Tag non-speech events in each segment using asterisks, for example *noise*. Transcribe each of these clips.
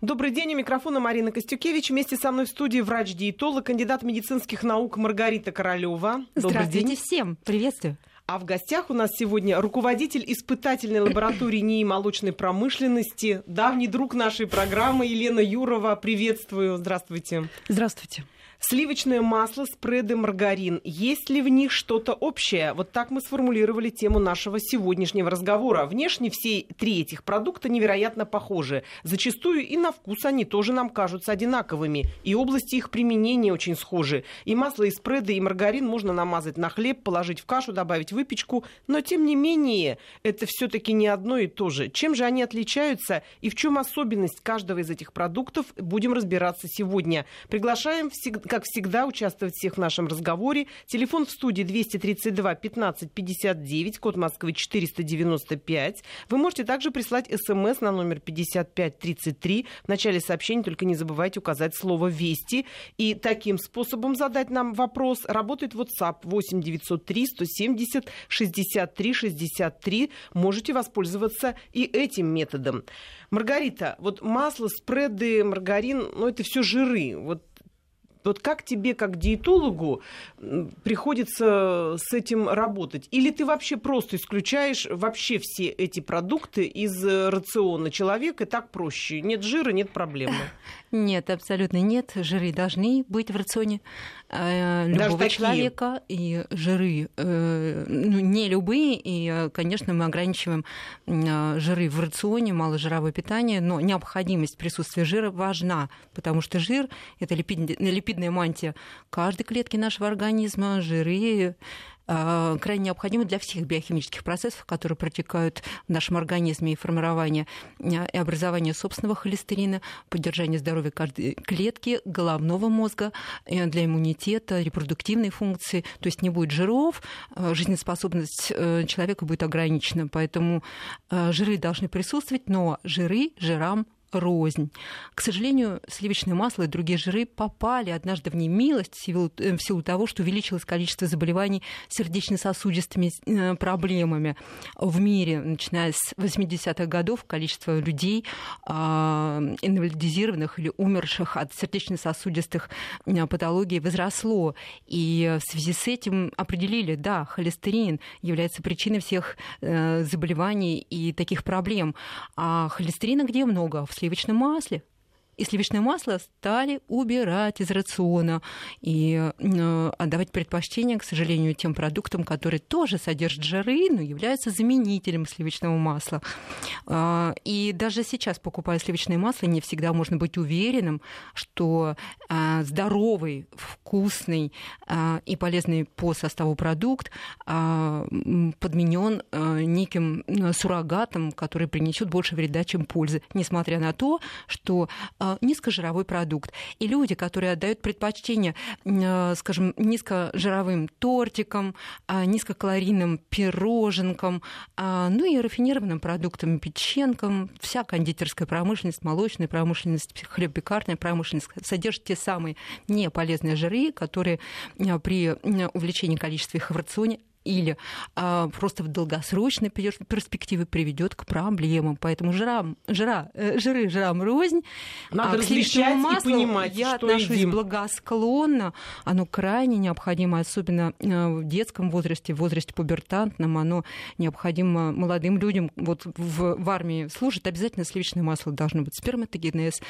Добрый день, у микрофона Марина Костюкевич. Вместе со мной в студии врач-диетолог, кандидат медицинских наук Маргарита Королева. Здравствуйте день. всем. Приветствую. А в гостях у нас сегодня руководитель испытательной лаборатории НИИ молочной промышленности, давний друг нашей программы Елена Юрова. Приветствую. Здравствуйте. Здравствуйте. Сливочное масло, спреды, маргарин. Есть ли в них что-то общее? Вот так мы сформулировали тему нашего сегодняшнего разговора. Внешне все три этих продукта невероятно похожи. Зачастую и на вкус они тоже нам кажутся одинаковыми. И области их применения очень схожи. И масло, и спреды, и маргарин можно намазать на хлеб, положить в кашу, добавить выпечку. Но тем не менее, это все-таки не одно и то же. Чем же они отличаются и в чем особенность каждого из этих продуктов, будем разбираться сегодня. Приглашаем всегда как всегда, участвовать всех в нашем разговоре. Телефон в студии 232 15 59, код Москвы 495. Вы можете также прислать смс на номер 5533. В начале сообщения только не забывайте указать слово «Вести». И таким способом задать нам вопрос работает WhatsApp 8 903 170 63 63. Можете воспользоваться и этим методом. Маргарита, вот масло, спреды, маргарин, ну это все жиры. Вот вот как тебе, как диетологу, приходится с этим работать? Или ты вообще просто исключаешь вообще все эти продукты из рациона человека, и так проще? Нет жира, нет проблемы. *laughs* Нет, абсолютно нет. Жиры должны быть в рационе э, любого Даже человека. И жиры э, ну, не любые. И, э, конечно, мы ограничиваем жиры в рационе, маложировое питание, но необходимость присутствия жира важна, потому что жир – это липидная мантия каждой клетки нашего организма. Жиры крайне необходимы для всех биохимических процессов, которые протекают в нашем организме и формирования а, и образования собственного холестерина, поддержания здоровья каждой клетки, головного мозга, э, для иммунитета, репродуктивной функции. То есть не будет жиров, а, жизнеспособность э, человека будет ограничена. Поэтому жиры должны присутствовать, но жиры жирам рознь. К сожалению, сливочное масло и другие жиры попали однажды в немилость в силу, э, того, что увеличилось количество заболеваний сердечно-сосудистыми э, проблемами в мире. Начиная с 80-х годов количество людей, а, инвалидизированных или умерших от сердечно-сосудистых э, патологий возросло. И в связи с этим определили, да, холестерин является причиной всех заболеваний и таких проблем. А холестерина где много? В сливочном масле и сливочное масло стали убирать из рациона и э, отдавать предпочтение, к сожалению, тем продуктам, которые тоже содержат жиры, но являются заменителем сливочного масла. Э, и даже сейчас, покупая сливочное масло, не всегда можно быть уверенным, что э, здоровый, вкусный э, и полезный по составу продукт подменен неким э, суррогатом, который принесет больше вреда, чем пользы, несмотря на то, что а, низкожировой продукт. И люди, которые отдают предпочтение, а, скажем, низкожировым тортикам, а, низкокалорийным пироженкам, ну и рафинированным продуктам, печенкам, вся кондитерская промышленность, молочная промышленность, хлебопекарная промышленность содержит те самые неполезные жиры, которые при увеличении количества их в рационе или а, просто в долгосрочной перспективе приведет к проблемам. Поэтому жирам, жира, э, жиры жирам рознь. Надо а, различать маслу и понимать, я что отношусь едим. благосклонно. Оно крайне необходимо, особенно э, в детском возрасте, в возрасте пубертантном. Оно необходимо молодым людям. Вот в, в армии служит обязательно сливочное масло должно быть сперматогенез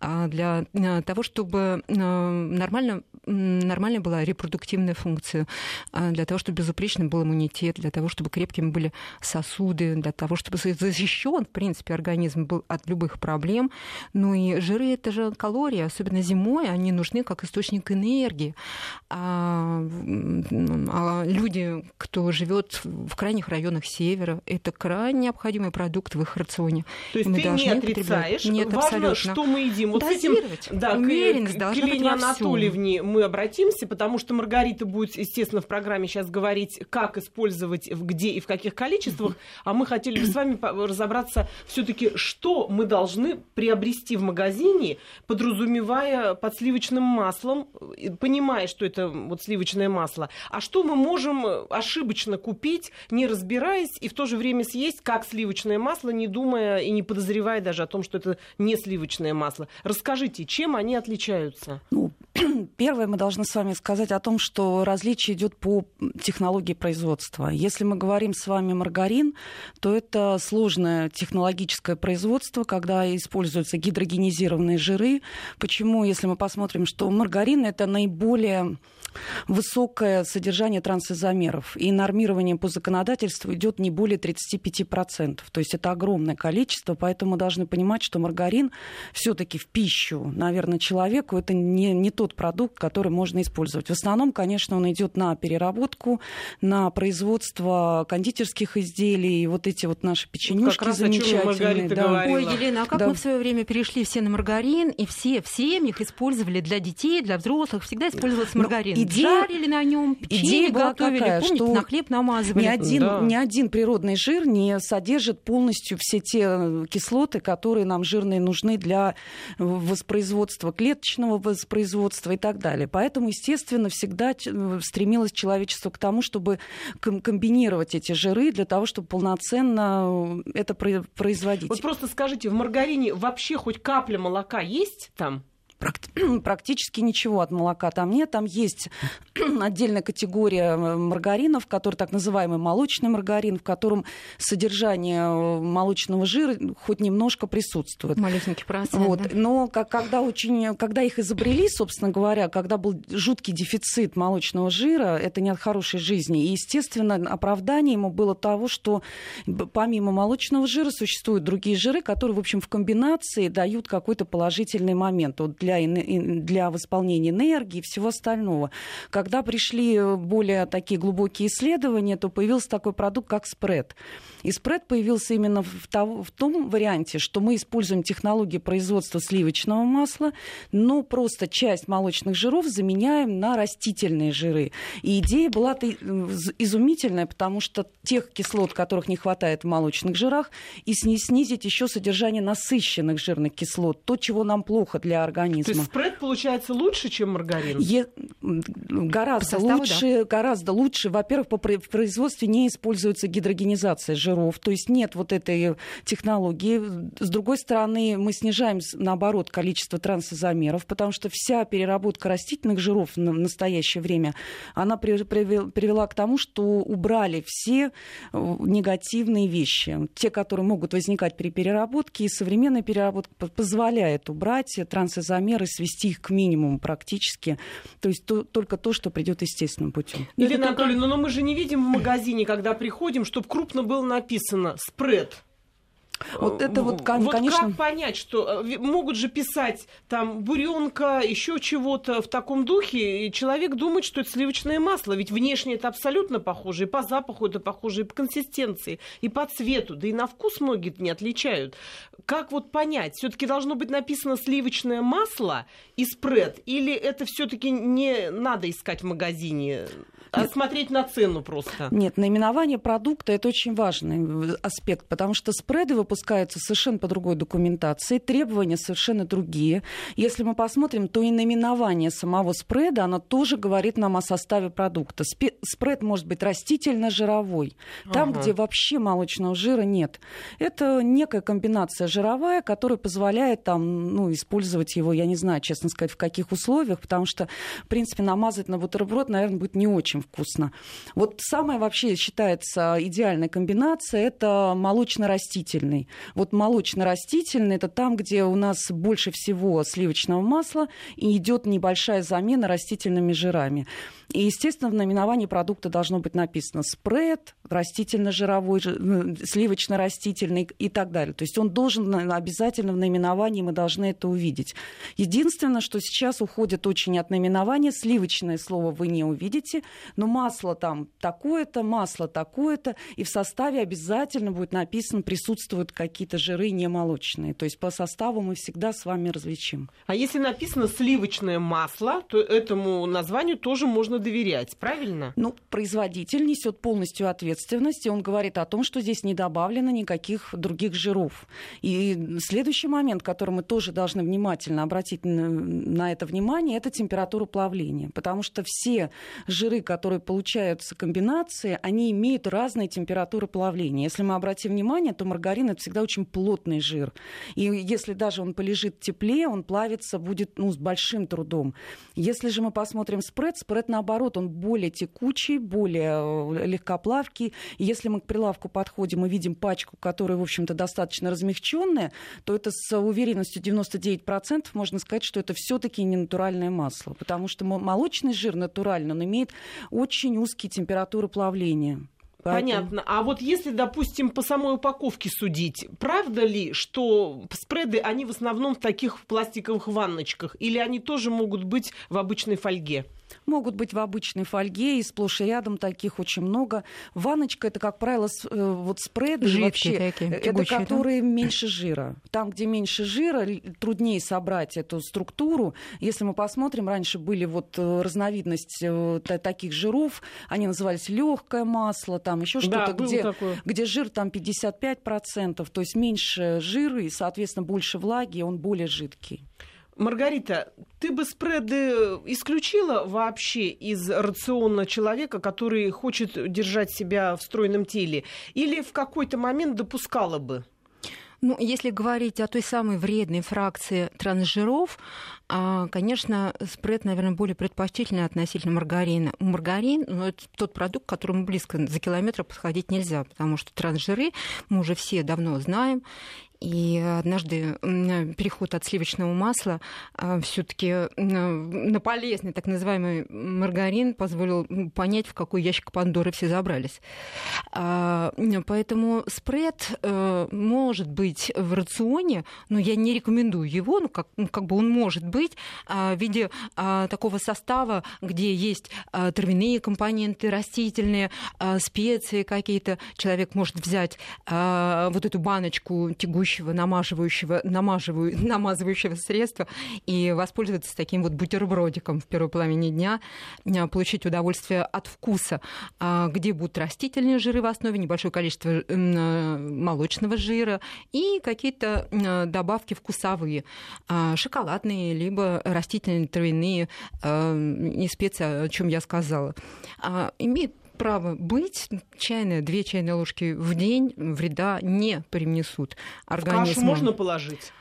а, для э, того, чтобы нормально, нормально была репродуктивная функция, а, для того, чтобы безупречно был иммунитет, для того, чтобы крепкими были сосуды, для того, чтобы защищен, в принципе, организм был от любых проблем. Ну и жиры это же калории, особенно зимой, они нужны как источник энергии. А, а люди, кто живет в крайних районах севера, это крайне необходимый продукт в их рационе. То есть мы ты не отрицаешь, Нет, важно, абсолютно. что мы едим. Вот Дозировать. с этим, да, Умеренность к, к Елене Анатольевне мы обратимся, потому что Маргарита будет, естественно, в программе сейчас говорить, как использовать, где и в каких количествах, а мы хотели бы с вами разобраться все-таки, что мы должны приобрести в магазине, подразумевая под сливочным маслом, понимая, что это вот сливочное масло, а что мы можем ошибочно купить, не разбираясь, и в то же время съесть как сливочное масло, не думая и не подозревая даже о том, что это не сливочное масло. Расскажите, чем они отличаются? Ну, *clears throat* первое, мы должны с вами сказать о том, что различие идет по технологии производства. Если мы говорим с вами маргарин, то это сложное технологическое производство, когда используются гидрогенизированные жиры. Почему, если мы посмотрим, что маргарин это наиболее высокое содержание трансизомеров. И нормирование по законодательству идет не более 35%. То есть это огромное количество, поэтому мы должны понимать, что маргарин все-таки в пищу, наверное, человеку это не, не тот продукт, который можно использовать. В основном, конечно, он идет на переработку, на производство кондитерских изделий, и вот эти вот наши печенюшки вот замечательные. Да. Ой, Елена, а как да. мы в свое время перешли все на маргарин, и все в семьях использовали для детей, для взрослых, всегда использовался маргарин. Но идея, жарили на нем, печенье готовили, какая, помните, что на хлеб намазывали. Ни один, да. ни один природный жир не содержит полностью все те кислоты, которые нам жирные нужны для воспроизводства клеточного воспроизводства и так далее. Поэтому, естественно, всегда стремилось человечество к тому, чтобы комбинировать эти жиры для того, чтобы полноценно это производить. Вот просто скажите, в маргарине вообще хоть капля молока есть там? *clears throat* практически ничего от молока там нет. Там есть *clears throat* отдельная категория э, маргаринов, который так называемый молочный маргарин, в котором содержание э, молочного жира хоть немножко присутствует. Малюсенький процент. Вот. Да? Но как, когда, очень, когда их изобрели, собственно говоря, когда был жуткий дефицит молочного жира, это не от хорошей жизни. И, естественно, оправдание ему было того, что помимо молочного жира существуют другие жиры, которые, в общем, в комбинации дают какой-то положительный момент. Вот для, для восполнения энергии и всего остального. Когда пришли более такие глубокие исследования, то появился такой продукт, как спред. И спред появился именно в, того, в том варианте, что мы используем технологию производства сливочного масла, но просто часть молочных жиров заменяем на растительные жиры. И идея была изумительная, потому что тех кислот, которых не хватает в молочных жирах, и снизить еще содержание насыщенных жирных кислот, то, чего нам плохо для организма. То есть спред получается лучше, чем маргарин? Е... Гораздо составу, лучше, да? гораздо лучше. Во-первых, по производстве не используется гидрогенизация жиров, то есть нет вот этой технологии. С другой стороны, мы снижаем, наоборот, количество трансизомеров, потому что вся переработка растительных жиров в настоящее время, она привела к тому, что убрали все э, негативные вещи. Те, которые могут возникать при переработке, и современная переработка позволяет убрать трансизомеры меры, свести их к минимуму практически. То есть то, только то, что придет естественным путем. Елена Анатольевна, но мы же не видим в магазине, когда приходим, чтобы крупно было написано спред вот это вот, вот конечно... как понять, что э, могут же писать там буренка, еще чего-то в таком духе, и человек думает, что это сливочное масло, ведь внешне это абсолютно похоже, и по запаху это похоже, и по консистенции, и по цвету, да и на вкус многие не отличают. Как вот понять, все-таки должно быть написано сливочное масло и спред, или это все-таки не надо искать в магазине? А смотреть на цену просто. Нет, наименование продукта это очень важный аспект, потому что спреды выпускаются совершенно по другой документации, требования совершенно другие. Если мы посмотрим, то и наименование самого спреда, оно тоже говорит нам о составе продукта. Спред может быть растительно-жировой, там, ага. где вообще молочного жира нет. Это некая комбинация жировая, которая позволяет там, ну, использовать его, я не знаю, честно сказать, в каких условиях, потому что, в принципе, намазать на бутерброд, наверное, будет не очень вкусно. Вот самая вообще считается идеальная комбинация – это молочно-растительный. Вот молочно-растительный – это там, где у нас больше всего сливочного масла и идет небольшая замена растительными жирами. И, естественно, в наименовании продукта должно быть написано спред, растительно-жировой, ну, сливочно-растительный и так далее. То есть он должен обязательно в наименовании, мы должны это увидеть. Единственное, что сейчас уходит очень от наименования, сливочное слово вы не увидите, но масло там такое-то, масло такое-то, и в составе обязательно будет написано, присутствуют какие-то жиры немолочные. То есть по составу мы всегда с вами различим. А если написано сливочное масло, то этому названию тоже можно доверять, правильно? Ну, производитель несет полностью ответственность, и он говорит о том, что здесь не добавлено никаких других жиров. И следующий момент, который мы тоже должны внимательно обратить на это внимание, это температура плавления. Потому что все жиры, которые получаются комбинации, они имеют разные температуры плавления. Если мы обратим внимание, то маргарин это всегда очень плотный жир. И если даже он полежит в тепле, он плавится будет ну, с большим трудом. Если же мы посмотрим спред, спред наоборот, он более текучий, более э, легкоплавкий. И если мы к прилавку подходим и видим пачку, которая, в общем-то, достаточно размягченная, то это с уверенностью 99% можно сказать, что это все-таки не натуральное масло. Потому что молочный жир натурально, он имеет очень узкие температуры плавления. Поэтому... Понятно. А вот если, допустим, по самой упаковке судить, правда ли, что спреды, они в основном в таких пластиковых ванночках, или они тоже могут быть в обычной фольге? Могут быть в обычной фольге, и сплошь и рядом таких очень много. Ваночка это, как правило, э, вот спреды Жидкие вообще, такие, это которые да? меньше жира. Там, где меньше жира, труднее собрать эту структуру. Если мы посмотрим, раньше были вот э, разновидность э, таких жиров, они назывались легкое масло, там еще что-то, да, где, где жир там 55%, то есть меньше жира и, соответственно, больше влаги, он более жидкий. Маргарита, ты бы спреды исключила вообще из рациона человека, который хочет держать себя в стройном теле? Или в какой-то момент допускала бы? Ну, если говорить о той самой вредной фракции трансжиров, а, конечно, спред, наверное, более предпочтительный относительно маргарина. Маргарин ну, это тот продукт, к которому близко за километр подходить нельзя, потому что трансжиры мы уже все давно знаем, и однажды переход от сливочного масла а, все-таки на полезный так называемый маргарин позволил понять, в какой ящик Пандоры все забрались. А, поэтому спред э, может быть в рационе, но я не рекомендую его, ну как, ну, как бы он может быть а, в виде такого состава, где есть травяные компоненты, растительные, специи какие-то. Человек может взять вот эту баночку тягучую текущего, намаживающего, намаживаю, *laughs* намазывающего средства и воспользоваться таким вот бутербродиком в первой половине дня, а, получить удовольствие от вкуса, а, где будут растительные жиры в основе, небольшое количество а, молочного жира и какие-то добавки вкусовые, шоколадные, либо растительные, травяные и специи, о чем я сказала. Имеет право быть, чайная, две чайные ложки в день вреда не принесут организму. В кашу можно положить?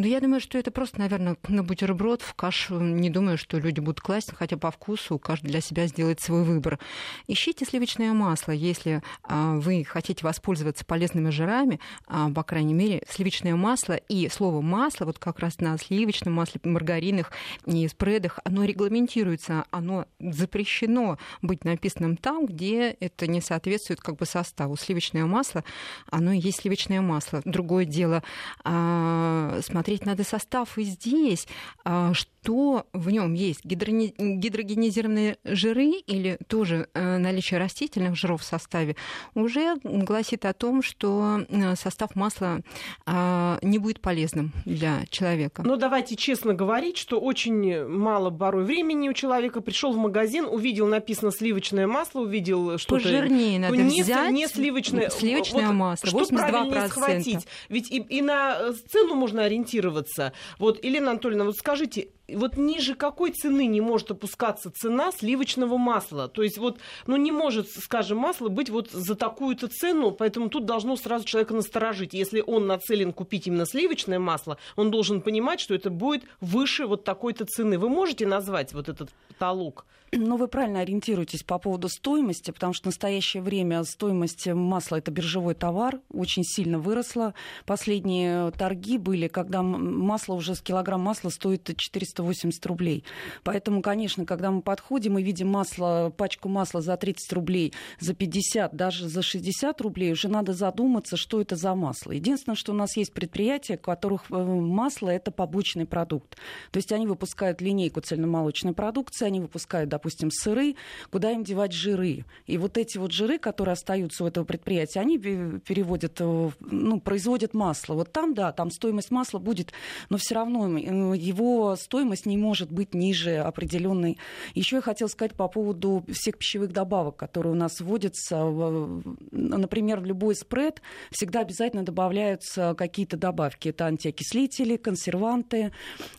Ну, я думаю, что это просто, наверное, на бутерброд, в кашу. Не думаю, что люди будут класть, хотя по вкусу каждый для себя сделает свой выбор. Ищите сливочное масло, если а, вы хотите воспользоваться полезными жирами, а, по крайней мере, сливочное масло и слово масло, вот как раз на сливочном масле, маргаринах и спредах, оно регламентируется, оно запрещено быть написанным там, где это не соответствует как бы составу. Сливочное масло, оно и есть сливочное масло. Другое дело, а, смотреть надо состав и здесь, а, что в нем есть гидрогенизированные жиры или тоже э, наличие растительных жиров в составе, уже гласит о том, что э, состав масла а, не будет полезным для человека. Ну, давайте честно говорить, что очень мало порой времени у человека. Пришел в магазин, увидел написано сливочное масло, увидел что-то... Пожирнее надо не, взять. Не сливочное. Сливочное вот масло, 82%. Что правильнее схватить? Ведь и, и на э, цену можно ориентироваться. Вот, Елена Анатольевна, вот скажите, вот ниже какой цены не может опускаться цена сливочного масла? То есть вот, ну не может, скажем, масло быть вот за такую-то цену, поэтому тут должно сразу человека насторожить. Если он нацелен купить именно сливочное масло, он должен понимать, что это будет выше вот такой-то цены. Вы можете назвать вот этот потолок? Ну, вы правильно ориентируетесь по поводу стоимости, потому что в настоящее время стоимость масла – это биржевой товар, очень сильно выросла. Последние торги были, когда масло уже с килограмм масла стоит 400 90-80 рублей. Поэтому, конечно, когда мы подходим и видим масло, пачку масла за 30 рублей, за 50, даже за 60 рублей, уже надо задуматься, что это за масло. Единственное, что у нас есть предприятия, у которых э, масло – это побочный продукт. То есть они выпускают линейку цельномолочной продукции, они выпускают, допустим, сыры, куда им девать жиры. И вот эти вот жиры, которые остаются у этого предприятия, они переводят, э, ну, производят масло. Вот там, да, там стоимость масла будет, но все равно э, его стоимость не может быть ниже определенной. Еще я хотела сказать по поводу всех пищевых добавок, которые у нас вводятся. Например, в любой спред всегда обязательно добавляются какие-то добавки. Это антиокислители, консерванты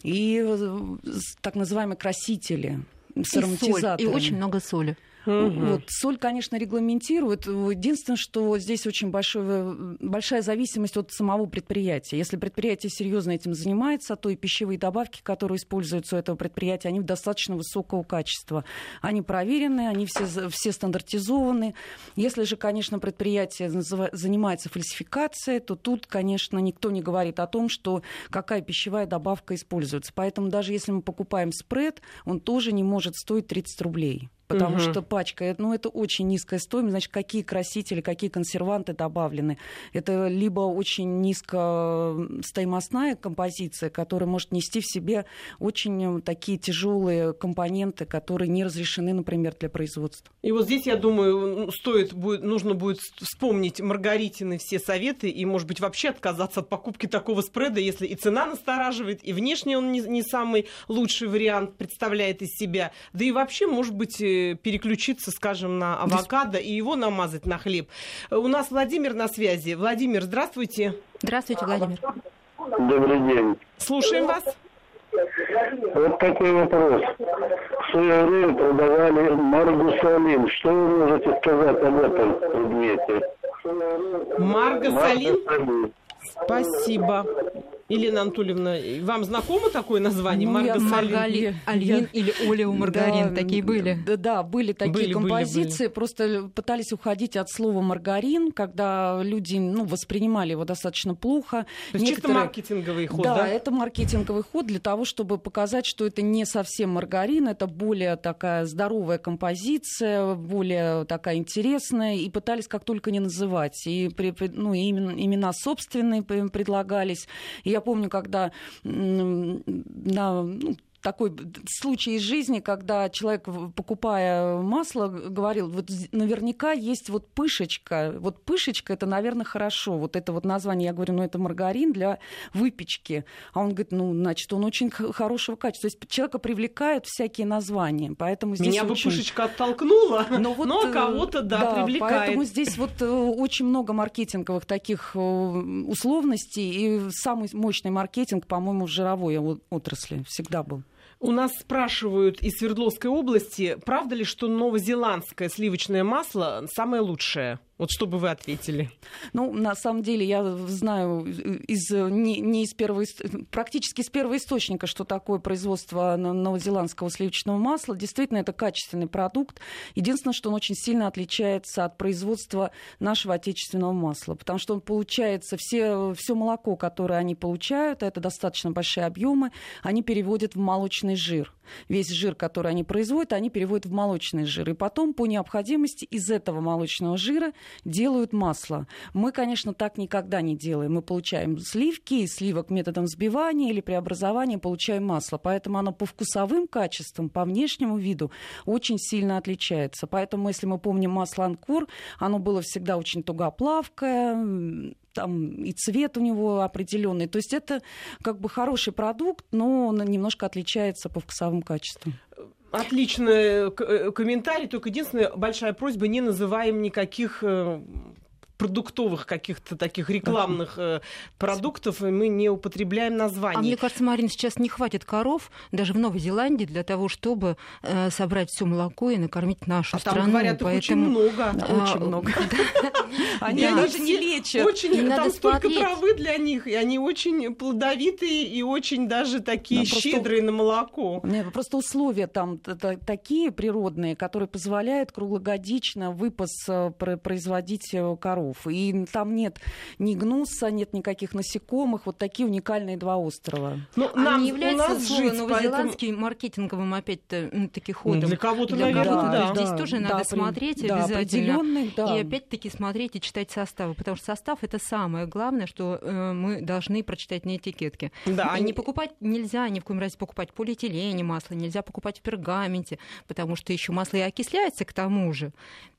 и э, так называемые красители с и, и очень много соли. Угу. Вот. Соль, конечно, регламентирует. Единственное, что здесь очень большой, большая зависимость от самого предприятия. Если предприятие серьезно этим занимается, то и пищевые добавки, которые используются у этого предприятия, они достаточно высокого качества. Они проверены, они все, все стандартизованы. Если же, конечно, предприятие занимается фальсификацией, то тут, конечно, никто не говорит о том, что какая пищевая добавка используется. Поэтому даже если мы покупаем спред, он тоже не может стоить 30 рублей потому угу. что пачка, ну, это очень низкая стоимость, значит, какие красители, какие консерванты добавлены. Это либо очень низкостоимостная композиция, которая может нести в себе очень такие тяжелые компоненты, которые не разрешены, например, для производства. И вот здесь, я думаю, стоит будет, нужно будет вспомнить Маргаритины все советы и, может быть, вообще отказаться от покупки такого спреда, если и цена настораживает, и внешне он не, не самый лучший вариант представляет из себя. Да и вообще, может быть, э, переключиться, скажем, на авокадо и его намазать на хлеб. У нас Владимир на связи. Владимир, здравствуйте. Здравствуйте, Владимир. Добрый день. Слушаем вас. Вот такой вопрос. В свое время продавали маргусалин. Что вы можете сказать об этом предмете? Маргосалин? Маргосалин. Спасибо. Елена Анатольевна, вам знакомо такое название? Ну, Маргали, Альин или олеомаргарин, да, такие были? Да, да были такие были, композиции, были, были. просто пытались уходить от слова маргарин, когда люди ну, воспринимали его достаточно плохо. То есть Некоторые... чисто маркетинговый ход, да? Да, это маркетинговый ход для того, чтобы показать, что это не совсем маргарин, это более такая здоровая композиция, более такая интересная, и пытались как только не называть. И ну, именно, имена собственные предлагались. И я помню, когда на, ну, такой случай из жизни, когда человек, покупая масло, говорил, вот наверняка есть вот пышечка. Вот пышечка, это, наверное, хорошо. Вот это вот название, я говорю, ну это маргарин для выпечки. А он говорит, ну, значит, он очень хорошего качества. То есть человека привлекают всякие названия. Поэтому здесь Меня очень... бы пышечка оттолкнула, но, вот, но э, кого-то, да, да, привлекает. Поэтому здесь вот э, очень много маркетинговых таких э, условностей. И самый мощный маркетинг, по-моему, в жировой отрасли всегда был. У нас спрашивают из Свердловской области, правда ли, что новозеландское сливочное масло самое лучшее? Вот что бы вы ответили? Ну, на самом деле, я знаю из, не, не из первого, практически из первого источника, что такое производство новозеландского сливочного масла. Действительно, это качественный продукт. Единственное, что он очень сильно отличается от производства нашего отечественного масла, потому что он получается, все, все молоко, которое они получают, это достаточно большие объемы, они переводят в молочный жир. Весь жир, который они производят, они переводят в молочный жир. И потом, по необходимости, из этого молочного жира делают масло. Мы, конечно, так никогда не делаем. Мы получаем сливки, сливок методом взбивания или преобразования получаем масло. Поэтому оно по вкусовым качествам, по внешнему виду очень сильно отличается. Поэтому, если мы помним масло Анкур, оно было всегда очень тугоплавкое, там и цвет у него определенный. То есть это как бы хороший продукт, но он немножко отличается по вкусовым качествам. Отличный э, комментарий, только единственная большая просьба, не называем никаких э, продуктовых каких-то таких рекламных э, продуктов, и мы не употребляем названий. А мне кажется, Марин, сейчас не хватит коров даже в Новой Зеландии для того, чтобы э, собрать все молоко и накормить нашу а страну. Там говорят, Поэтому... очень много. *laughs* Очень много. *laughs* Они даже не лечат. Очень, там столько травы для них, и они очень плодовитые и очень даже такие щедрые на молоко. Просто условия там такие природные, которые позволяют круглогодично выпас э, производить коров островов. И там нет ни гнуса, нет никаких насекомых. Вот такие уникальные два острова. Но ну, нам, не является слово жить, новозеландский поэтому... маркетинговым опять-таки ходом? Для кого-то, для наверное, кого-то, да. Здесь да, тоже да, надо да, смотреть да, обязательно. Да. И опять-таки смотреть и читать составы, потому что состав это самое главное, что э, мы должны прочитать на этикетке. Да, и не покупать нельзя ни в коем разе покупать полиэтилене масло, нельзя покупать в пергаменте, потому что еще масло и окисляется к тому же.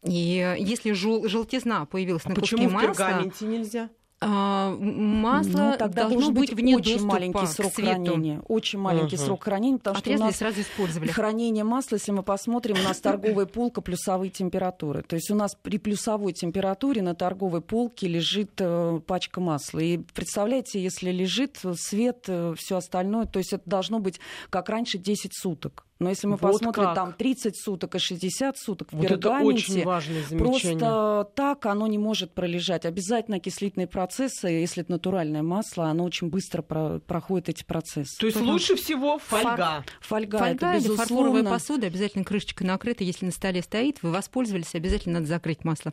И если жел- желтизна появилась а на куске масла... Почему в пергаменте нельзя? А, масло ну, тогда должно быть вне очень маленький срок хранения. Очень маленький uh-huh. срок хранения, потому Отрезали, что у нас сразу использовали. хранение масла, если мы посмотрим, у нас торговая полка плюсовые температуры. То есть у нас при плюсовой температуре на торговой полке лежит э, пачка масла. И представляете, если лежит свет, э, все остальное, то есть это должно быть как раньше 10 суток. Но если мы вот посмотрим как. там 30 суток и 60 суток в вот пергаменте, это очень просто так оно не может пролежать. Обязательно окислительные процессы, если это натуральное масло, оно очень быстро про- проходит эти процессы. То есть Потому... лучше всего фольга. Фольга, фольга это, или фарфоровая посуда, обязательно крышечка накрыта. Если на столе стоит, вы воспользовались, обязательно надо закрыть масло.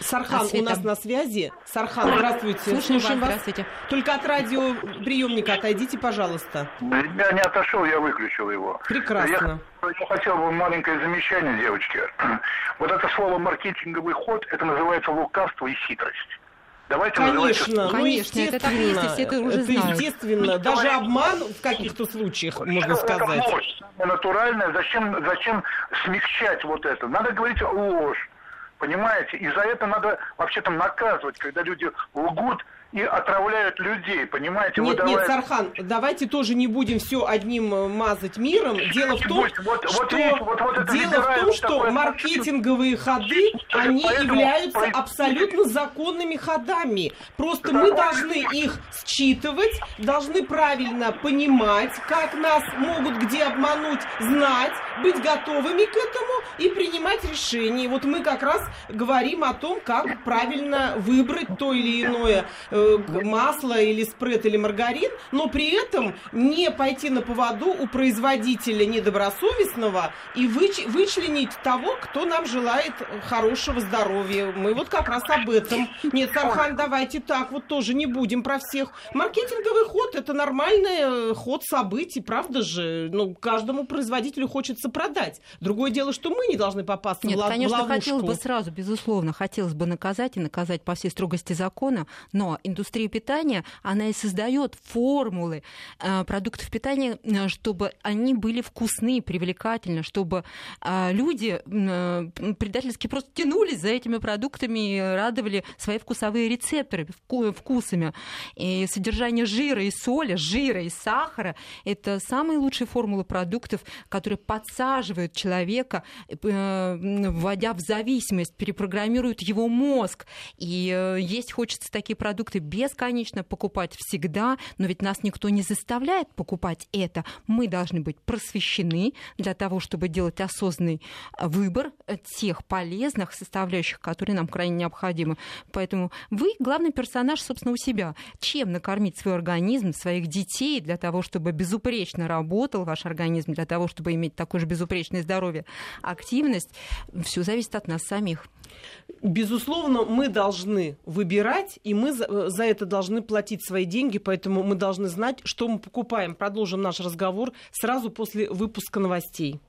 Сархан у нас на связи. Сархан, здравствуйте. Слушаем, Слушаем вас. Здравствуйте. Только от радиоприемника отойдите, пожалуйста. Я не отошел, я выключил его. Прекрасно. Я, я хотел бы маленькое замечание, девочки. *clears throat* Вот это слово маркетинговый ход, это называется лукавство и хитрость. Давайте конечно, ну, конечно, это так есть, все это уже это знают. естественно, даже обман в каких-то случаях, можно сказать. Это ложь, натуральная, зачем, зачем смягчать вот это? Надо говорить ложь. Понимаете? И за это надо вообще там наказывать, когда люди лгут и отравляют людей, понимаете? Нет, выдавая... нет, Сархан, давайте тоже не будем все одним э, мазать миром. Дело в том, вот, что, вот, вот, вот дело в том, что маркетинговые ходы, они Поэтому... являются абсолютно законными ходами. Просто мы должны их считывать, должны правильно понимать, как нас могут где обмануть, знать, быть готовыми к этому и принимать решения. Вот мы как раз говорим о том, как правильно выбрать то или иное Э, масло или спред или маргарин, но при этом не пойти на поводу у производителя недобросовестного и выч- вычленить того, кто нам желает хорошего здоровья. Мы вот как раз об этом. Нет, Сархан, давайте так, вот тоже не будем про всех. Маркетинговый ход – это нормальный э, ход событий, правда же? Ну, каждому производителю хочется продать. Другое дело, что мы не должны попасться Нет, в, лов- конечно, ловушку. хотелось бы сразу, безусловно, хотелось бы наказать и наказать по всей строгости закона, но индустрия питания, она и создает формулы э, продуктов питания, э, чтобы они были вкусны, привлекательны, чтобы э, люди предательски просто тянулись за этими продуктами и радовали свои вкусовые рецепторы вкусами. И содержание жира и соли, жира и сахара – это самые лучшие формулы продуктов, которые подсаживают человека, вводя в зависимость, перепрограммируют его мозг. И есть хочется такие продукты бесконечно покупать всегда, но ведь нас никто не заставляет покупать это. Мы должны быть просвещены для того, чтобы делать осознанный выбор тех полезных составляющих, которые нам крайне необходимы. Поэтому вы главный персонаж, собственно, у себя. Чем накормить свой организм, своих детей для того, чтобы безупречно работал ваш организм, для того, чтобы иметь такое же безупречное здоровье, активность, все зависит от нас самих. Безусловно, мы должны выбирать, и мы за, за это должны платить свои деньги, поэтому мы должны знать, что мы покупаем. Продолжим наш разговор сразу после выпуска новостей.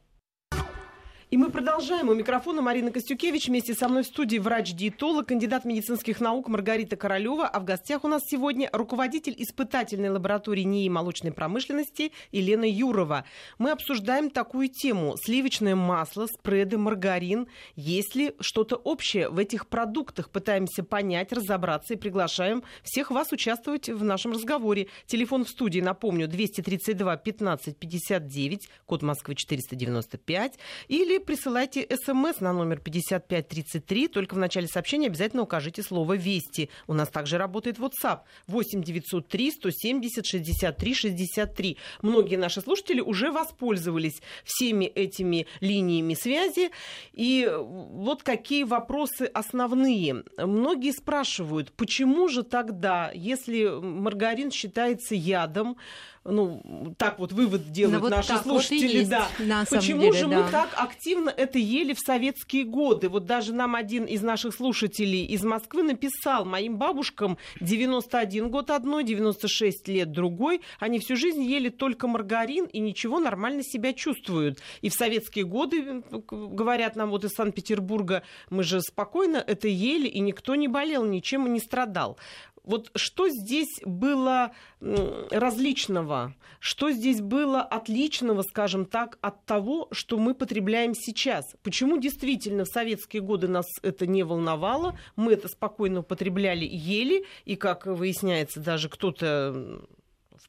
И мы продолжаем. У микрофона Марина Костюкевич. Вместе со мной в студии врач-диетолог, кандидат медицинских наук Маргарита Королева. А в гостях у нас сегодня руководитель испытательной лаборатории НИИ молочной промышленности Елена Юрова. Мы обсуждаем такую тему. Сливочное масло, спреды, маргарин. Есть ли что-то общее в этих продуктах? Пытаемся понять, разобраться и приглашаем всех вас участвовать в нашем разговоре. Телефон в студии, напомню, 232 15 59, код Москвы 495. Или присылайте смс на номер 5533. Только в начале сообщения обязательно укажите слово «Вести». У нас также работает WhatsApp 8 903 170 63 63. Многие наши слушатели уже воспользовались всеми этими линиями связи. И вот какие вопросы основные. Многие спрашивают, почему же тогда, если маргарин считается ядом, ну, так вот вывод делают ну, вот наши слушатели, вот да. На Почему деле, же да. мы так активно это ели в советские годы? Вот даже нам один из наших слушателей из Москвы написал, моим бабушкам 91 год одной, 96 лет другой, они всю жизнь ели только маргарин и ничего, нормально себя чувствуют. И в советские годы, говорят нам вот из Санкт-Петербурга, мы же спокойно это ели, и никто не болел, ничем и не страдал. Вот что здесь было различного, что здесь было отличного, скажем так, от того, что мы потребляем сейчас? Почему действительно в советские годы нас это не волновало, мы это спокойно употребляли, ели, и, как выясняется, даже кто-то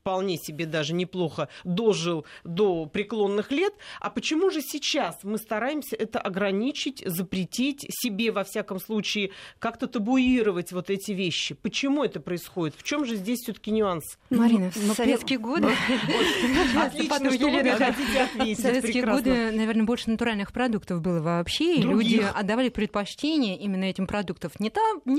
вполне себе даже неплохо дожил до преклонных лет. А почему же сейчас мы стараемся это ограничить, запретить себе, во всяком случае, как-то табуировать вот эти вещи? Почему это происходит? В чем же здесь все-таки нюанс? Марина, в ну, советские годы... *laughs* Отлично, что вы хотите ответить. В советские годы, наверное, больше натуральных продуктов было вообще, и люди отдавали предпочтение именно этим продуктам. Не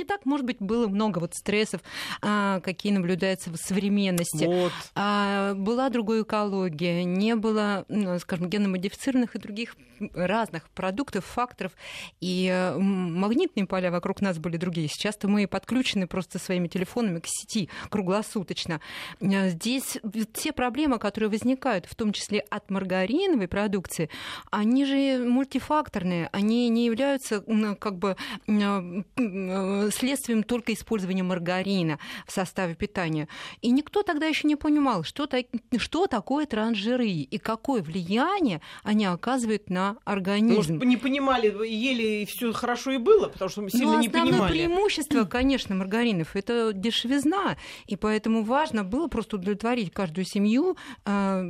так, может быть, было много вот стрессов, а, какие наблюдаются в современности. Вот. А, была другая экология, не было, ну, скажем, геномодифицированных и других разных продуктов, факторов. И магнитные поля вокруг нас были другие. Сейчас-то мы подключены просто своими телефонами к сети круглосуточно. Э, здесь все проблемы, которые возникают, в том числе от маргариновой продукции, они же мультифакторные, они не являются как бы э, следствием только использования маргарина в составе питания. И никто тогда еще не понимал, что, так, что такое трансжиры и какое влияние они оказывают на организм. Может, не понимали, ели и все хорошо и было, потому что мы сильно ну, не понимали. Основное преимущество, конечно, маргаринов это дешевизна, и поэтому важно было просто удовлетворить каждую семью э,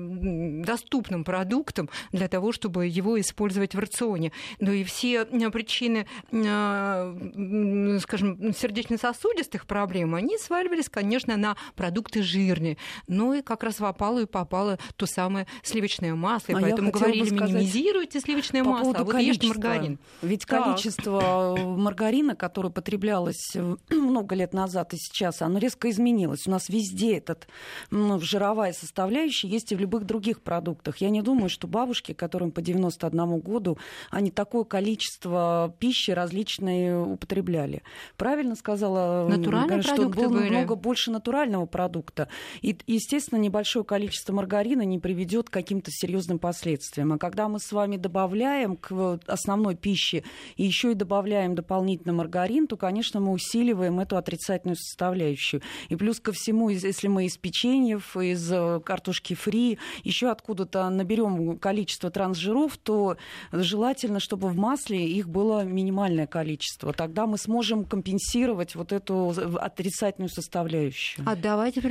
доступным продуктом для того, чтобы его использовать в рационе. Ну и все э, причины, э, скажем, сердечно-сосудистых проблем, они сваливались, конечно, на продукты жирные. Ну и как раз в опалу и попало то самое сливочное масло. И а поэтому говорили, минимизируйте сливочное по масло, а вот ешьте маргарин. Ведь так. количество маргарина, которое потреблялось *clears throat* много лет назад и сейчас, оно резко изменилось. У нас везде этот ну, жировая составляющая есть и в любых других продуктах. Я не думаю, что бабушки, которым по 91 году, они такое количество пищи различной употребляли. Правильно сказала Натуральные что было были. много больше натурального продукта. И, естественно, небольшое количество маргарина не приведет к каким-то серьезным последствиям. А когда мы с вами добавляем к основной пище и еще и добавляем дополнительно маргарин, то, конечно, мы усиливаем эту отрицательную составляющую. И плюс ко всему, если мы из печеньев, из э, картошки фри, еще откуда-то наберем количество трансжиров, то желательно, чтобы в масле их было минимальное количество. Тогда мы сможем компенсировать вот эту отрицательную составляющую. Отдавайте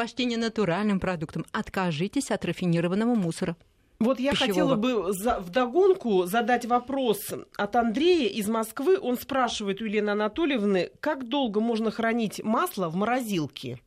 предпочтение натуральным продуктам. Откажитесь от рафинированного мусора. Вот я пищевого. хотела бы за, вдогонку задать вопрос от Андрея из Москвы. Он спрашивает у Елены Анатольевны, как долго можно хранить масло в морозилке?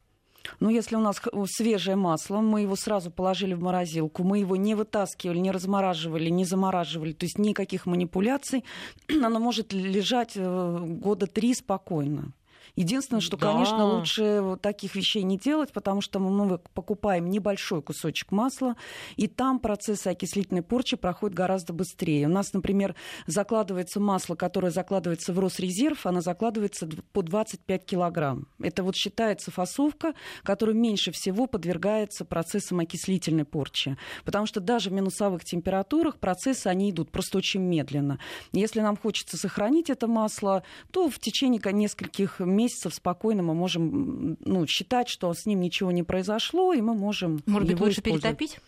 Ну, если у нас свежее масло, мы его сразу положили в морозилку, мы его не вытаскивали, не размораживали, не замораживали, то есть никаких манипуляций, *clears throat* оно может лежать э, года три спокойно. Единственное, что, да. конечно, лучше таких вещей не делать, потому что мы покупаем небольшой кусочек масла, и там процессы окислительной порчи проходят гораздо быстрее. У нас, например, закладывается масло, которое закладывается в Росрезерв, оно закладывается по 25 килограмм. Это вот считается фасовка, которая меньше всего подвергается процессам окислительной порчи. Потому что даже в минусовых температурах процессы, они идут просто очень медленно. Если нам хочется сохранить это масло, то в течение нескольких месяцев месяцев спокойно мы можем ну, считать, что с ним ничего не произошло, и мы можем Может быть, лучше перетопить?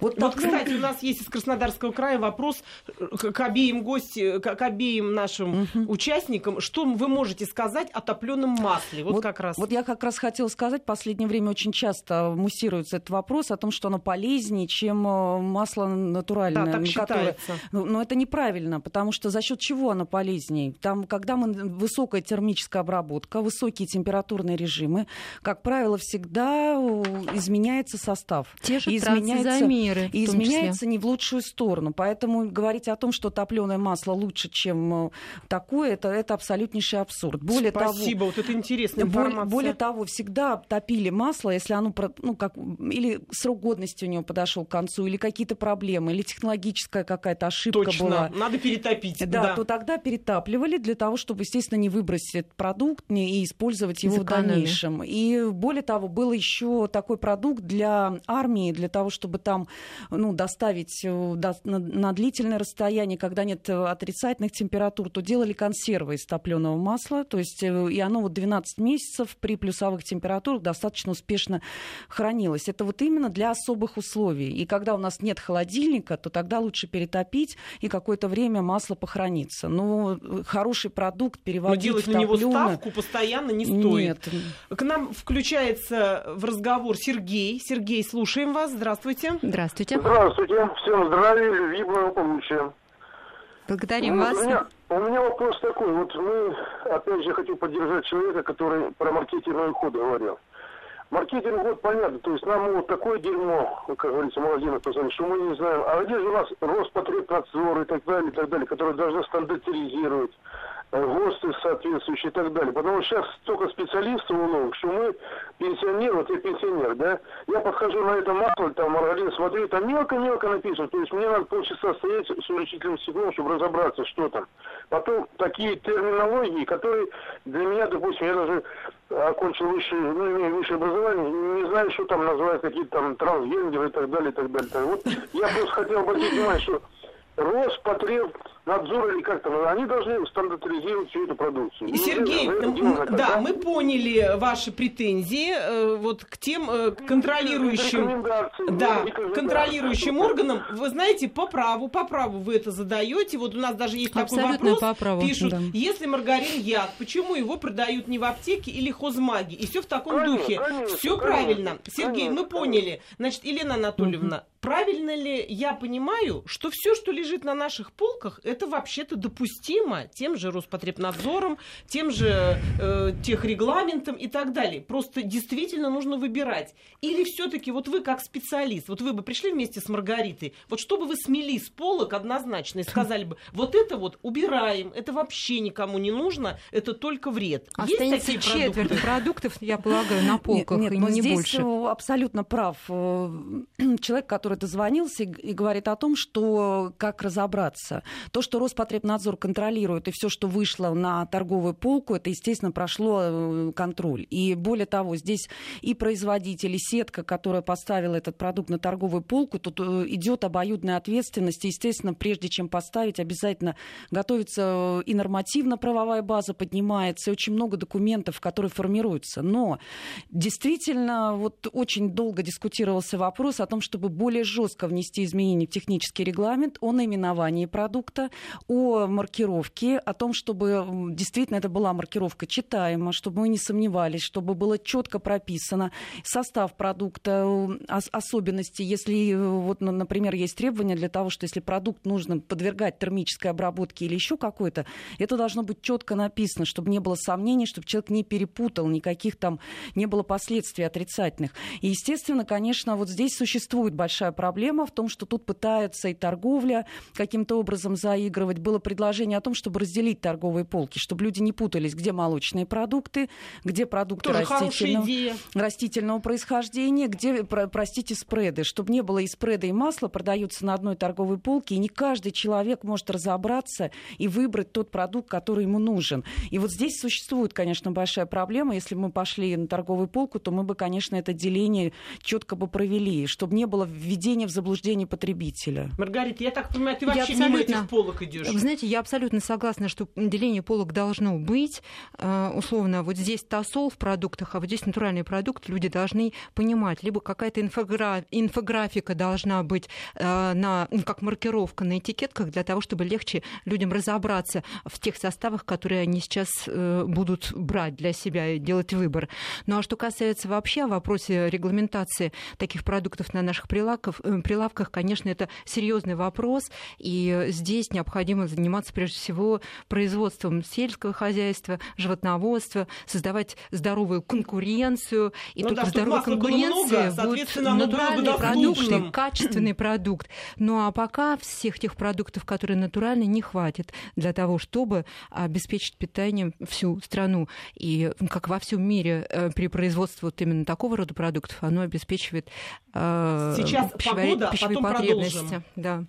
Вот, вот кстати, у нас есть из Краснодарского края вопрос к обеим гости, к обеим нашим угу. участникам. Что вы можете сказать о топленом масле? Вот, вот как раз. Вот я как раз хотела сказать, в последнее время очень часто муссируется этот вопрос о том, что оно полезнее, чем э, масло натуральное. Да, так которое... считается. Ну, но это неправильно, потому что за счет чего оно полезнее? Там, когда мы высокая термическая обработка, высокие температурные режимы, как правило, всегда э, изменяется состав. Те же изменяется меры, и изменяется не в лучшую сторону. Поэтому говорить о том, что топленое масло лучше, чем э, такое, это, это абсолютнейший абсурд. Более Спасибо, того, вот это интересная информация. Более, более того, всегда топили масло, если оно, ну, как, или срок годности у него подошел к концу, или какие-то проблемы, или технологическая какая-то ошибка Точно. была. надо перетопить. Да, да, то тогда перетапливали для того, чтобы, естественно, не выбросить этот продукт и использовать его в дальнейшем. И более того, был еще такой продукт для армии, для того, чтобы там ну, доставить э, на, на длительное расстояние, когда нет отрицательных температур, то делали консервы из топленого масла. То есть, э, и оно вот 12 месяцев при плюсовых температурах достаточно успешно хранилось. Это вот именно для особых условий. И когда у нас нет холодильника, то тогда лучше перетопить и какое-то время масло похоронится. Но э, хороший продукт переводить Но делать в на него ставку постоянно не стоит. Нет. К нам включается в разговор Сергей. Сергей, слушаем вас. Здравствуйте. Здравствуйте. Здравствуйте. Всем здравия, любви, благополучия. Благодарим ну, вас. У меня, у меня вопрос такой. Вот мы, опять же, хотим поддержать человека, который про маркетинговый ход говорил. Маркетинг, вот понятно, то есть нам вот такое дерьмо, как говорится, магазинах позвонить, что мы не знаем. А где же у нас Роспотребнадзор и так далее, и так далее, которые должны стандартизировать, ГОСТы соответствующие и так далее. Потому что сейчас столько специалистов новых, что мы пенсионер, вот я пенсионер, да, я подхожу на это масло, там, маргарин, смотрю, там мелко-мелко написано, то есть мне надо полчаса стоять с увеличительным стеклом, чтобы разобраться, что там. Потом такие терминологии, которые для меня, допустим, я даже окончил высшее, ну, имею высшее образование, не знаю, что там называют какие-то там трансгендеры и так далее, и так далее. Вот я просто хотел обратить внимание, что Роспотребнадзор или как там, они должны стандартизировать всю эту продукцию. Сергей, ну, да, мы поняли ваши претензии э, вот к тем э, контролирующим, да, контролирующим органам. Вы знаете, по праву, по праву вы это задаете. Вот у нас даже есть Абсолютно такой вопрос. По праву, пишут, да. если маргарин яд, почему его продают не в аптеке или хозмаге? И все в таком конечно, духе. Конечно, все конечно, правильно. Сергей, конечно, мы поняли. Значит, Елена Анатольевна, правильно ли я понимаю, что все, что лежит на наших полках, это вообще-то допустимо тем же Роспотребнадзором, тем же э, техрегламентом и так далее. Просто действительно нужно выбирать. Или все-таки вот вы как специалист, вот вы бы пришли вместе с Маргаритой, вот чтобы вы смели с полок однозначно и сказали бы, вот это вот убираем, это вообще никому не нужно, это только вред. Останется Есть такие четверть продукты? продуктов, я полагаю, на полках, нет, нет, и но не здесь больше. абсолютно прав э, *clears throat* человек, который дозвонился и говорит о том, что как разобраться. То, что Роспотребнадзор контролирует, и все, что вышло на торговую полку, это, естественно, прошло э, контроль. И более того, здесь и производители, сетка, которая поставила этот продукт на торговую полку, тут э, идет обоюдная ответственность. И, естественно, прежде чем поставить, обязательно готовится э, и нормативно-правовая база поднимается, и очень много документов, которые формируются. Но действительно, вот очень долго дискутировался вопрос о том, чтобы более жестко внести изменения в технический регламент о наименовании продукта, о маркировке, о том, чтобы действительно это была маркировка читаема, чтобы мы не сомневались, чтобы было четко прописано состав продукта, особенности, если, вот, например, есть требования для того, что если продукт нужно подвергать термической обработке или еще какой-то, это должно быть четко написано, чтобы не было сомнений, чтобы человек не перепутал, никаких там не было последствий отрицательных. И, естественно, конечно, вот здесь существует большая проблема в том, что тут пытается и торговля каким-то образом заигрывать. Было предложение о том, чтобы разделить торговые полки, чтобы люди не путались, где молочные продукты, где продукты растительного, растительного происхождения, где, простите, спреды, чтобы не было и спреда, и масла продаются на одной торговой полке, и не каждый человек может разобраться и выбрать тот продукт, который ему нужен. И вот здесь существует, конечно, большая проблема. Если бы мы пошли на торговую полку, то мы бы, конечно, это деление четко бы провели, чтобы не было введения в заблуждение потребителя. Маргарита, я так понимаю, ты вообще абсолютно, мимо этих полок идешь. Вы знаете, я абсолютно согласна, что деление полок должно быть. Э, условно, вот здесь тосол в продуктах, а вот здесь натуральный продукт. Люди должны понимать, либо какая-то инфогра... инфографика должна быть э, на, ну, как маркировка на этикетках для того, чтобы легче людям разобраться в тех составах, которые они сейчас э, будут брать для себя и делать выбор. Ну а что касается вообще вопроса регламентации таких продуктов на наших прилавках, прилавках, конечно, это серьезный вопрос, и здесь необходимо заниматься прежде всего производством сельского хозяйства, животноводства, создавать здоровую конкуренцию, и ну, только да, здоровая конкуренция много, будет натуральный продукт, качественный продукт. Ну а пока всех тех продуктов, которые натуральны, не хватит для того, чтобы обеспечить питанием всю страну. И как во всем мире э, при производстве вот именно такого рода продуктов, оно обеспечивает э, Сейчас пищевые, погода, а пищевые потом потребности. Продолжим. Да.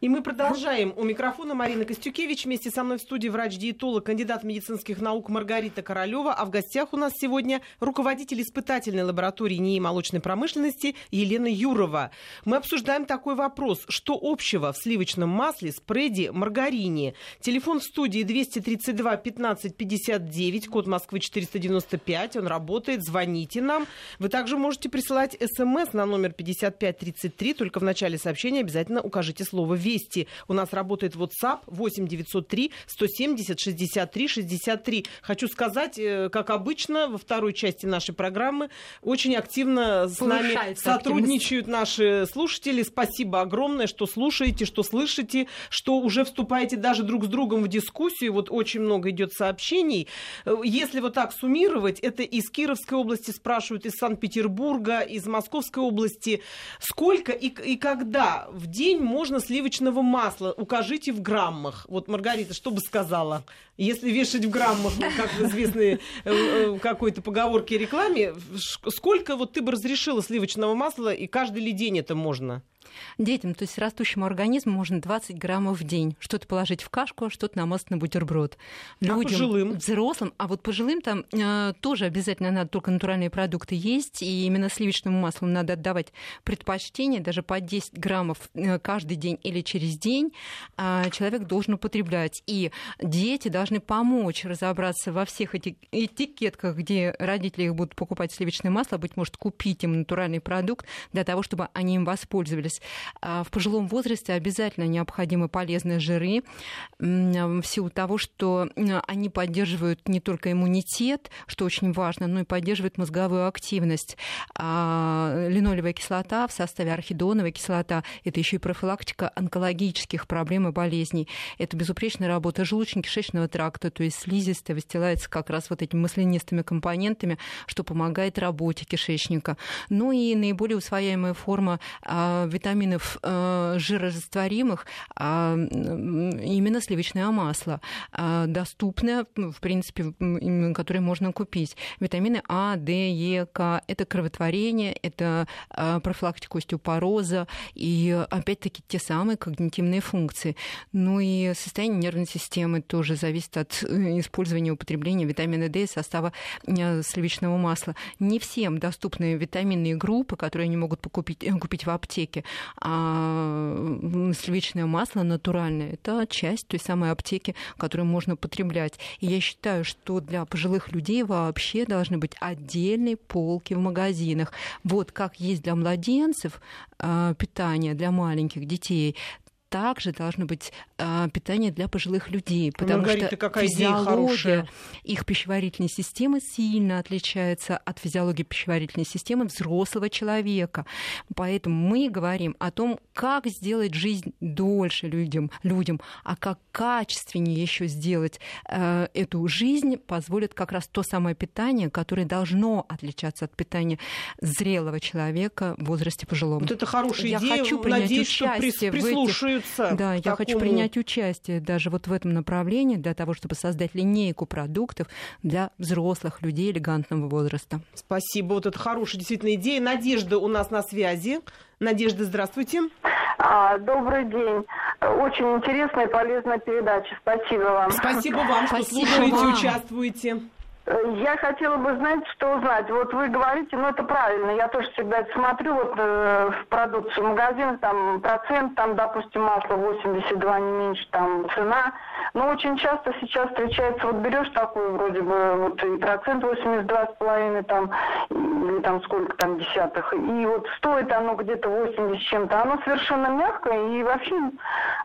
И мы продолжаем. У микрофона Марина Костюкевич. Вместе со мной в студии врач-диетолог, кандидат медицинских наук Маргарита Королева. А в гостях у нас сегодня руководитель испытательной лаборатории НИИ молочной промышленности Елена Юрова. Мы обсуждаем такой вопрос. Что общего в сливочном масле, спреде, маргарине? Телефон в студии 232 15 59, код Москвы 495. Он работает. Звоните нам. Вы также можете присылать смс на номер 5533. Только в начале сообщения обязательно укажите слово Вести. У нас работает WhatsApp 8 903 170 63 63. Хочу сказать, э, как обычно, во второй части нашей программы очень активно с нами сотрудничают наши слушатели. Спасибо огромное, что слушаете, что слышите, что уже вступаете даже друг с другом в дискуссию. Вот очень много идет сообщений. Э, если вот так суммировать, это из Кировской области спрашивают, из Санкт-Петербурга, из Московской области. Сколько и, и когда в день можно сливочное сливочного масла укажите в граммах. Вот, Маргарита, что бы сказала? Если вешать в граммах, ну, как в известной э, э, какой-то поговорке рекламе, сколько вот ты бы разрешила сливочного масла, и каждый ли день это можно? Детям, то есть растущему организму, можно 20 граммов в день. Что-то положить в кашку, а что-то намазать на бутерброд. А Людям, а пожилым? взрослым, а вот пожилым там э, тоже обязательно надо только натуральные продукты есть, и именно сливочному маслу надо отдавать предпочтение, даже по 10 граммов э, каждый день или через день э, человек должен употреблять. И дети должны помочь разобраться во всех этих этикетках, где родители их будут покупать сливочное масло, быть может, купить им натуральный продукт для того, чтобы они им воспользовались. А, в пожилом возрасте обязательно необходимы полезные жиры в силу того, что они поддерживают не только иммунитет, что очень важно, но и поддерживают мозговую активность. А, линолевая кислота в составе архидоновой кислота – это еще и профилактика онкологических проблем и болезней. Это безупречная работа желудочно-кишечного тракта, то есть слизистая выстилается как раз вот этими маслянистыми компонентами, что помогает работе кишечника. Ну и наиболее усвояемая форма а, витаминов э, жирорастворимых, а именно сливочное масло, а, доступное, ну, в принципе, которое можно купить. Витамины А, Д, Е, К – это кроветворение, это а, профилактика остеопороза и, опять-таки, те самые когнитивные функции. Ну и состояние нервной системы тоже зависит от э, использования и употребления витамина D из состава э, сливочного масла. Не всем доступны витаминные группы, которые они могут покупить, купить в аптеке а сливочное масло натуральное – это часть той самой аптеки, которую можно потреблять. И я считаю, что для пожилых людей вообще должны быть отдельные полки в магазинах. Вот как есть для младенцев питание для маленьких детей, также должно быть э, питание для пожилых людей, потому Маргарита, что физиология их пищеварительной системы сильно отличается от физиологии пищеварительной системы взрослого человека. Поэтому мы говорим о том, как сделать жизнь дольше людям, людям а как качественнее еще сделать э, эту жизнь, позволит как раз то самое питание, которое должно отличаться от питания зрелого человека в возрасте пожилом. Вот это хорошая я идея. Хочу принять Надеюсь, участие что прислушаются движутся. Да, я такому... хочу принять участие даже вот в этом направлении для того, чтобы создать линейку продуктов для взрослых людей элегантного возраста. Спасибо, вот это хорошая действительно идея. Надежда у нас на связи. Надежда, здравствуйте. А, добрый день. Очень интересная и полезная передача. Спасибо вам. Спасибо вам, что Спасибо слушаете, вам. участвуете. Я хотела бы знать, что узнать. Вот вы говорите, ну это правильно, я тоже всегда это смотрю, вот э, в продукцию магазина, там процент, там, допустим, масло 82, не меньше, там цена. Но очень часто сейчас встречается, вот берешь такую вроде бы, вот и процент 82,5 там, или там сколько там десятых, и вот стоит оно где-то 80 чем-то, оно совершенно мягкое и вообще,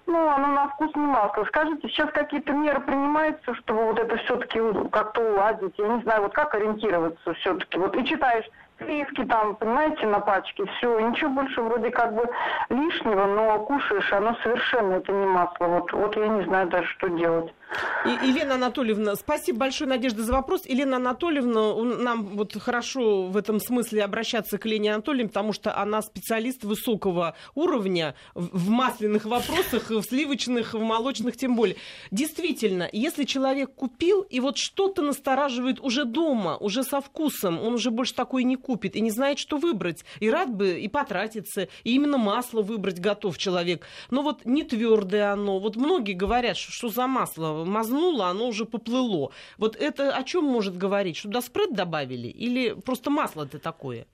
ну, оно на вкус не масло. Скажите, сейчас какие-то меры принимаются, чтобы вот это все-таки как-то уладить? Я не знаю, вот как ориентироваться все-таки. Вот и читаешь сливки там, понимаете, на пачке, все, ничего больше вроде как бы лишнего, но кушаешь, оно совершенно это не масло. Вот, вот я не знаю даже, что делать. И, Елена Анатольевна, спасибо большое, Надежда, за вопрос. Елена Анатольевна, нам вот хорошо в этом смысле обращаться к Лене Анатольевне, потому что она специалист высокого уровня в масляных вопросах, в сливочных, в молочных тем более. Действительно, если человек купил, и вот что-то настораживает уже дома, уже со вкусом, он уже больше такой не купит и не знает, что выбрать. И рад бы и потратиться, и именно масло выбрать готов человек. Но вот не твердое оно. Вот многие говорят, что за масло мазнуло, оно уже поплыло. Вот это о чем может говорить? Что до спред добавили? Или просто масло-то такое?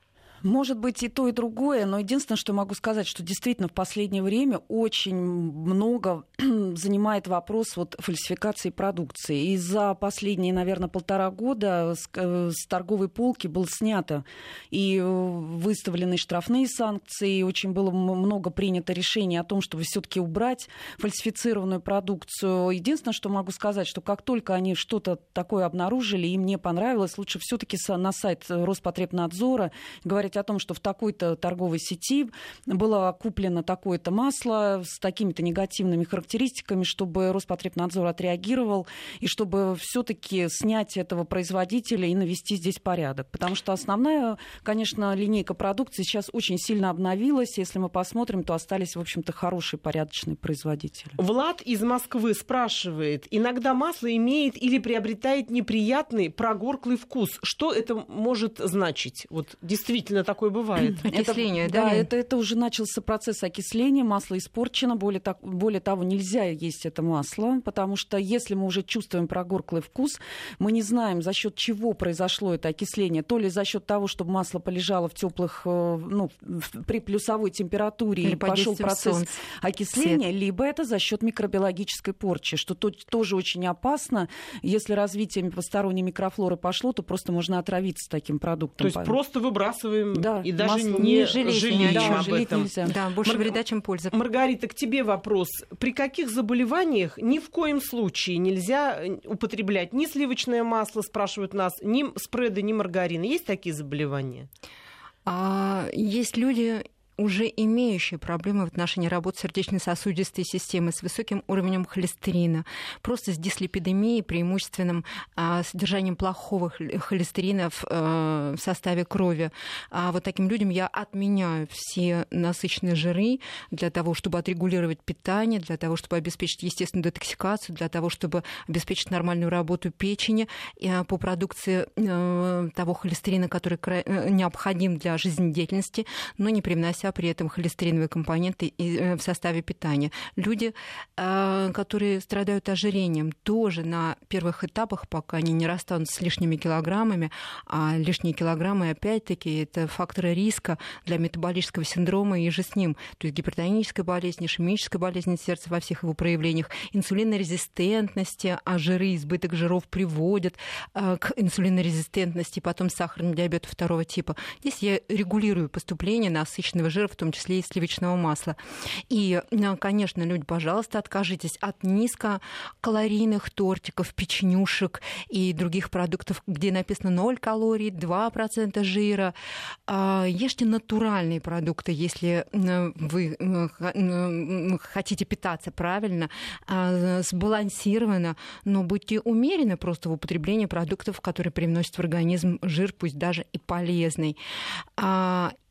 Может быть и то, и другое, но единственное, что могу сказать, что действительно в последнее время очень много *clears throat* занимает вопрос вот фальсификации продукции. И за последние, наверное, полтора года с, э, с торговой полки было снято и выставлены штрафные санкции, и очень было много принято решений о том, чтобы все-таки убрать фальсифицированную продукцию. Единственное, что могу сказать, что как только они что-то такое обнаружили, им не понравилось, лучше все-таки на сайт Роспотребнадзора говорить говорить о том, что в такой-то торговой сети было куплено такое-то масло с такими-то негативными характеристиками, чтобы Роспотребнадзор отреагировал и чтобы все-таки снять этого производителя и навести здесь порядок. Потому что основная, конечно, линейка продукции сейчас очень сильно обновилась. Если мы посмотрим, то остались, в общем-то, хорошие, порядочные производители. Влад из Москвы спрашивает, иногда масло имеет или приобретает неприятный прогорклый вкус. Что это может значить? Вот действительно действительно такое бывает. *clears throat* Окисление, это, да? Да, это, это уже начался процесс окисления, масло испорчено, более, так, более того, нельзя есть это масло, потому что если мы уже чувствуем прогорклый вкус, мы не знаем, за счет чего произошло это окисление, то ли за счет того, чтобы масло полежало в теплых, э, ну, при плюсовой температуре Или и пошел процесс солнца. окисления, Свет. либо это за счет микробиологической порчи, что то, тоже очень опасно. Если развитие посторонней микрофлоры пошло, то просто можно отравиться таким продуктом. То есть просто выбрасываем да, и даже не, не жалеть, жалеем да, об этом. Нельзя. Да, больше Мар... вреда, чем пользы. Маргарита, к тебе вопрос. При каких заболеваниях ни в коем случае нельзя э, употреблять ни сливочное масло, спрашивают нас, ни спреды, ни маргарин? Есть такие заболевания? А, есть люди, уже имеющие проблемы в отношении работы сердечно-сосудистой системы с высоким уровнем холестерина, просто с дислепидемией, преимущественным а, содержанием плохого холестерина в, а, в составе крови. А вот таким людям я отменяю все насыщенные жиры для того, чтобы отрегулировать питание, для того, чтобы обеспечить естественную детоксикацию, для того, чтобы обеспечить нормальную работу печени а, по продукции а, того холестерина, который э, необходим для жизнедеятельности, но не привнося а при этом холестериновые компоненты э, в составе питания. Люди, э, которые страдают ожирением, тоже на первых этапах, пока они не расстанут с лишними килограммами, а лишние килограммы, опять-таки, это факторы риска для метаболического синдрома и же с ним, то есть гипертонической болезни, ишемической болезни сердца во всех его проявлениях, инсулинорезистентности, а жиры, избыток жиров приводят э, к инсулинорезистентности, потом сахарный диабет второго типа. Здесь я регулирую поступление насыщенного жира жира, в том числе и сливочного масла. И, э, конечно, люди, пожалуйста, откажитесь от низкокалорийных тортиков, печенюшек и других продуктов, где написано 0 калорий, 2% жира. А, ешьте натуральные продукты, если э, вы э, хотите питаться правильно, а, сбалансированно, но будьте умерены просто в употреблении продуктов, которые привносят в организм жир, пусть даже и полезный.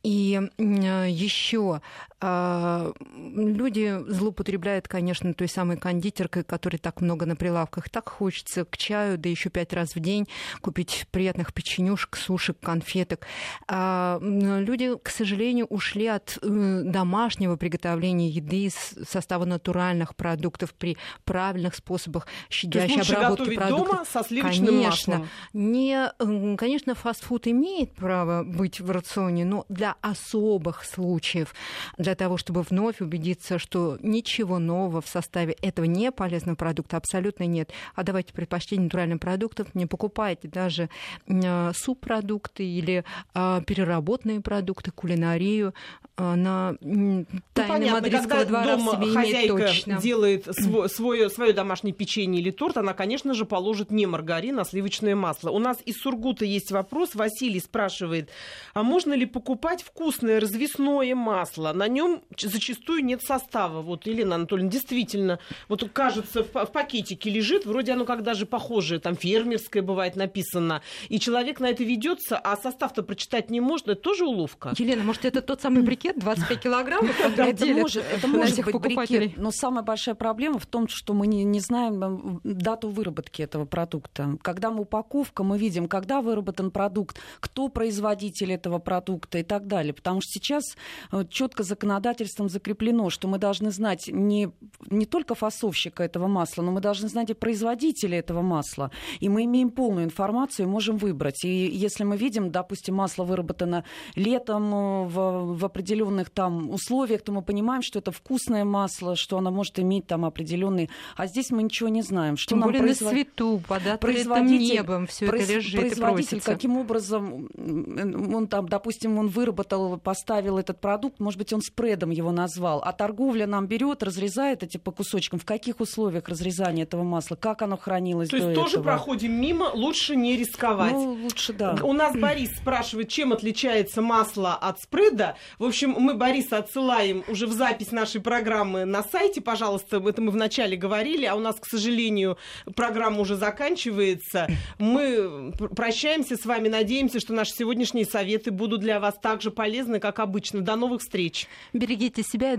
И еще а, люди злоупотребляют, конечно, той самой кондитеркой, которой так много на прилавках. Так хочется к чаю, да еще пять раз в день купить приятных печенюшек, сушек, конфеток. А люди, к сожалению, ушли от э, домашнего приготовления еды из состава натуральных продуктов при правильных способах щадящей обработки продуктов. дома со сливочным конечно, маслом? Не, конечно, фастфуд имеет право быть в рационе, но для особых случаев, для того, чтобы вновь убедиться, что ничего нового в составе этого не полезного продукта абсолютно нет. А давайте предпочтение натуральным продуктам, не покупайте даже э, субпродукты или э, переработанные продукты, кулинарию э, на ну, тайны мадридского двора дома в себе хозяйка точно. делает свой, свое, свое домашнее печенье или торт, она, конечно же, положит не маргарин, а сливочное масло. У нас из Сургута есть вопрос. Василий спрашивает, а можно ли покупать вкусное развесное масло? На нем зачастую нет состава. Вот, Елена Анатольевна, действительно, вот кажется, в, в пакетике лежит, вроде оно как даже похожее, там фермерское бывает написано, и человек на это ведется, а состав-то прочитать не может, это тоже уловка. Елена, может, это тот самый брикет 25 килограммов, который это может, это может быть брикет, но самая большая проблема в том, что мы не, не знаем дату выработки этого продукта. Когда мы упаковка, мы видим, когда выработан продукт, кто производитель этого продукта и так далее. Потому что сейчас э, четко законодательством закреплено, что мы должны знать не, не только фасовщика этого масла, но мы должны знать и производителя этого масла. И мы имеем полную информацию и можем выбрать. И если мы видим, допустим, масло выработано летом э, в, в определенных там условиях, то мы понимаем, что это вкусное масло, что оно может иметь там определенные... А здесь мы ничего не знаем. Что Тем нам более производ... на свету, под открытым небом все произ... это лежит Производитель, каким образом он там, допустим, он выработал, поставил этот продукт, может быть, он спредом его назвал, а торговля нам берет, разрезает эти по кусочкам. В каких условиях разрезания этого масла? Как оно хранилось То есть до тоже этого? проходим мимо, лучше не рисковать. Ну, лучше, да. У нас Борис спрашивает, чем отличается масло от спреда. В общем, мы Бориса отсылаем уже в запись нашей программы на сайте, пожалуйста, это мы вначале говорили, а у нас, к сожалению, программа уже заканчивается. Мы прощаемся с вами, надеемся, что наши сегодняшние советы будут для вас так же полезны, как обычно. До новых встреч. Берегите себя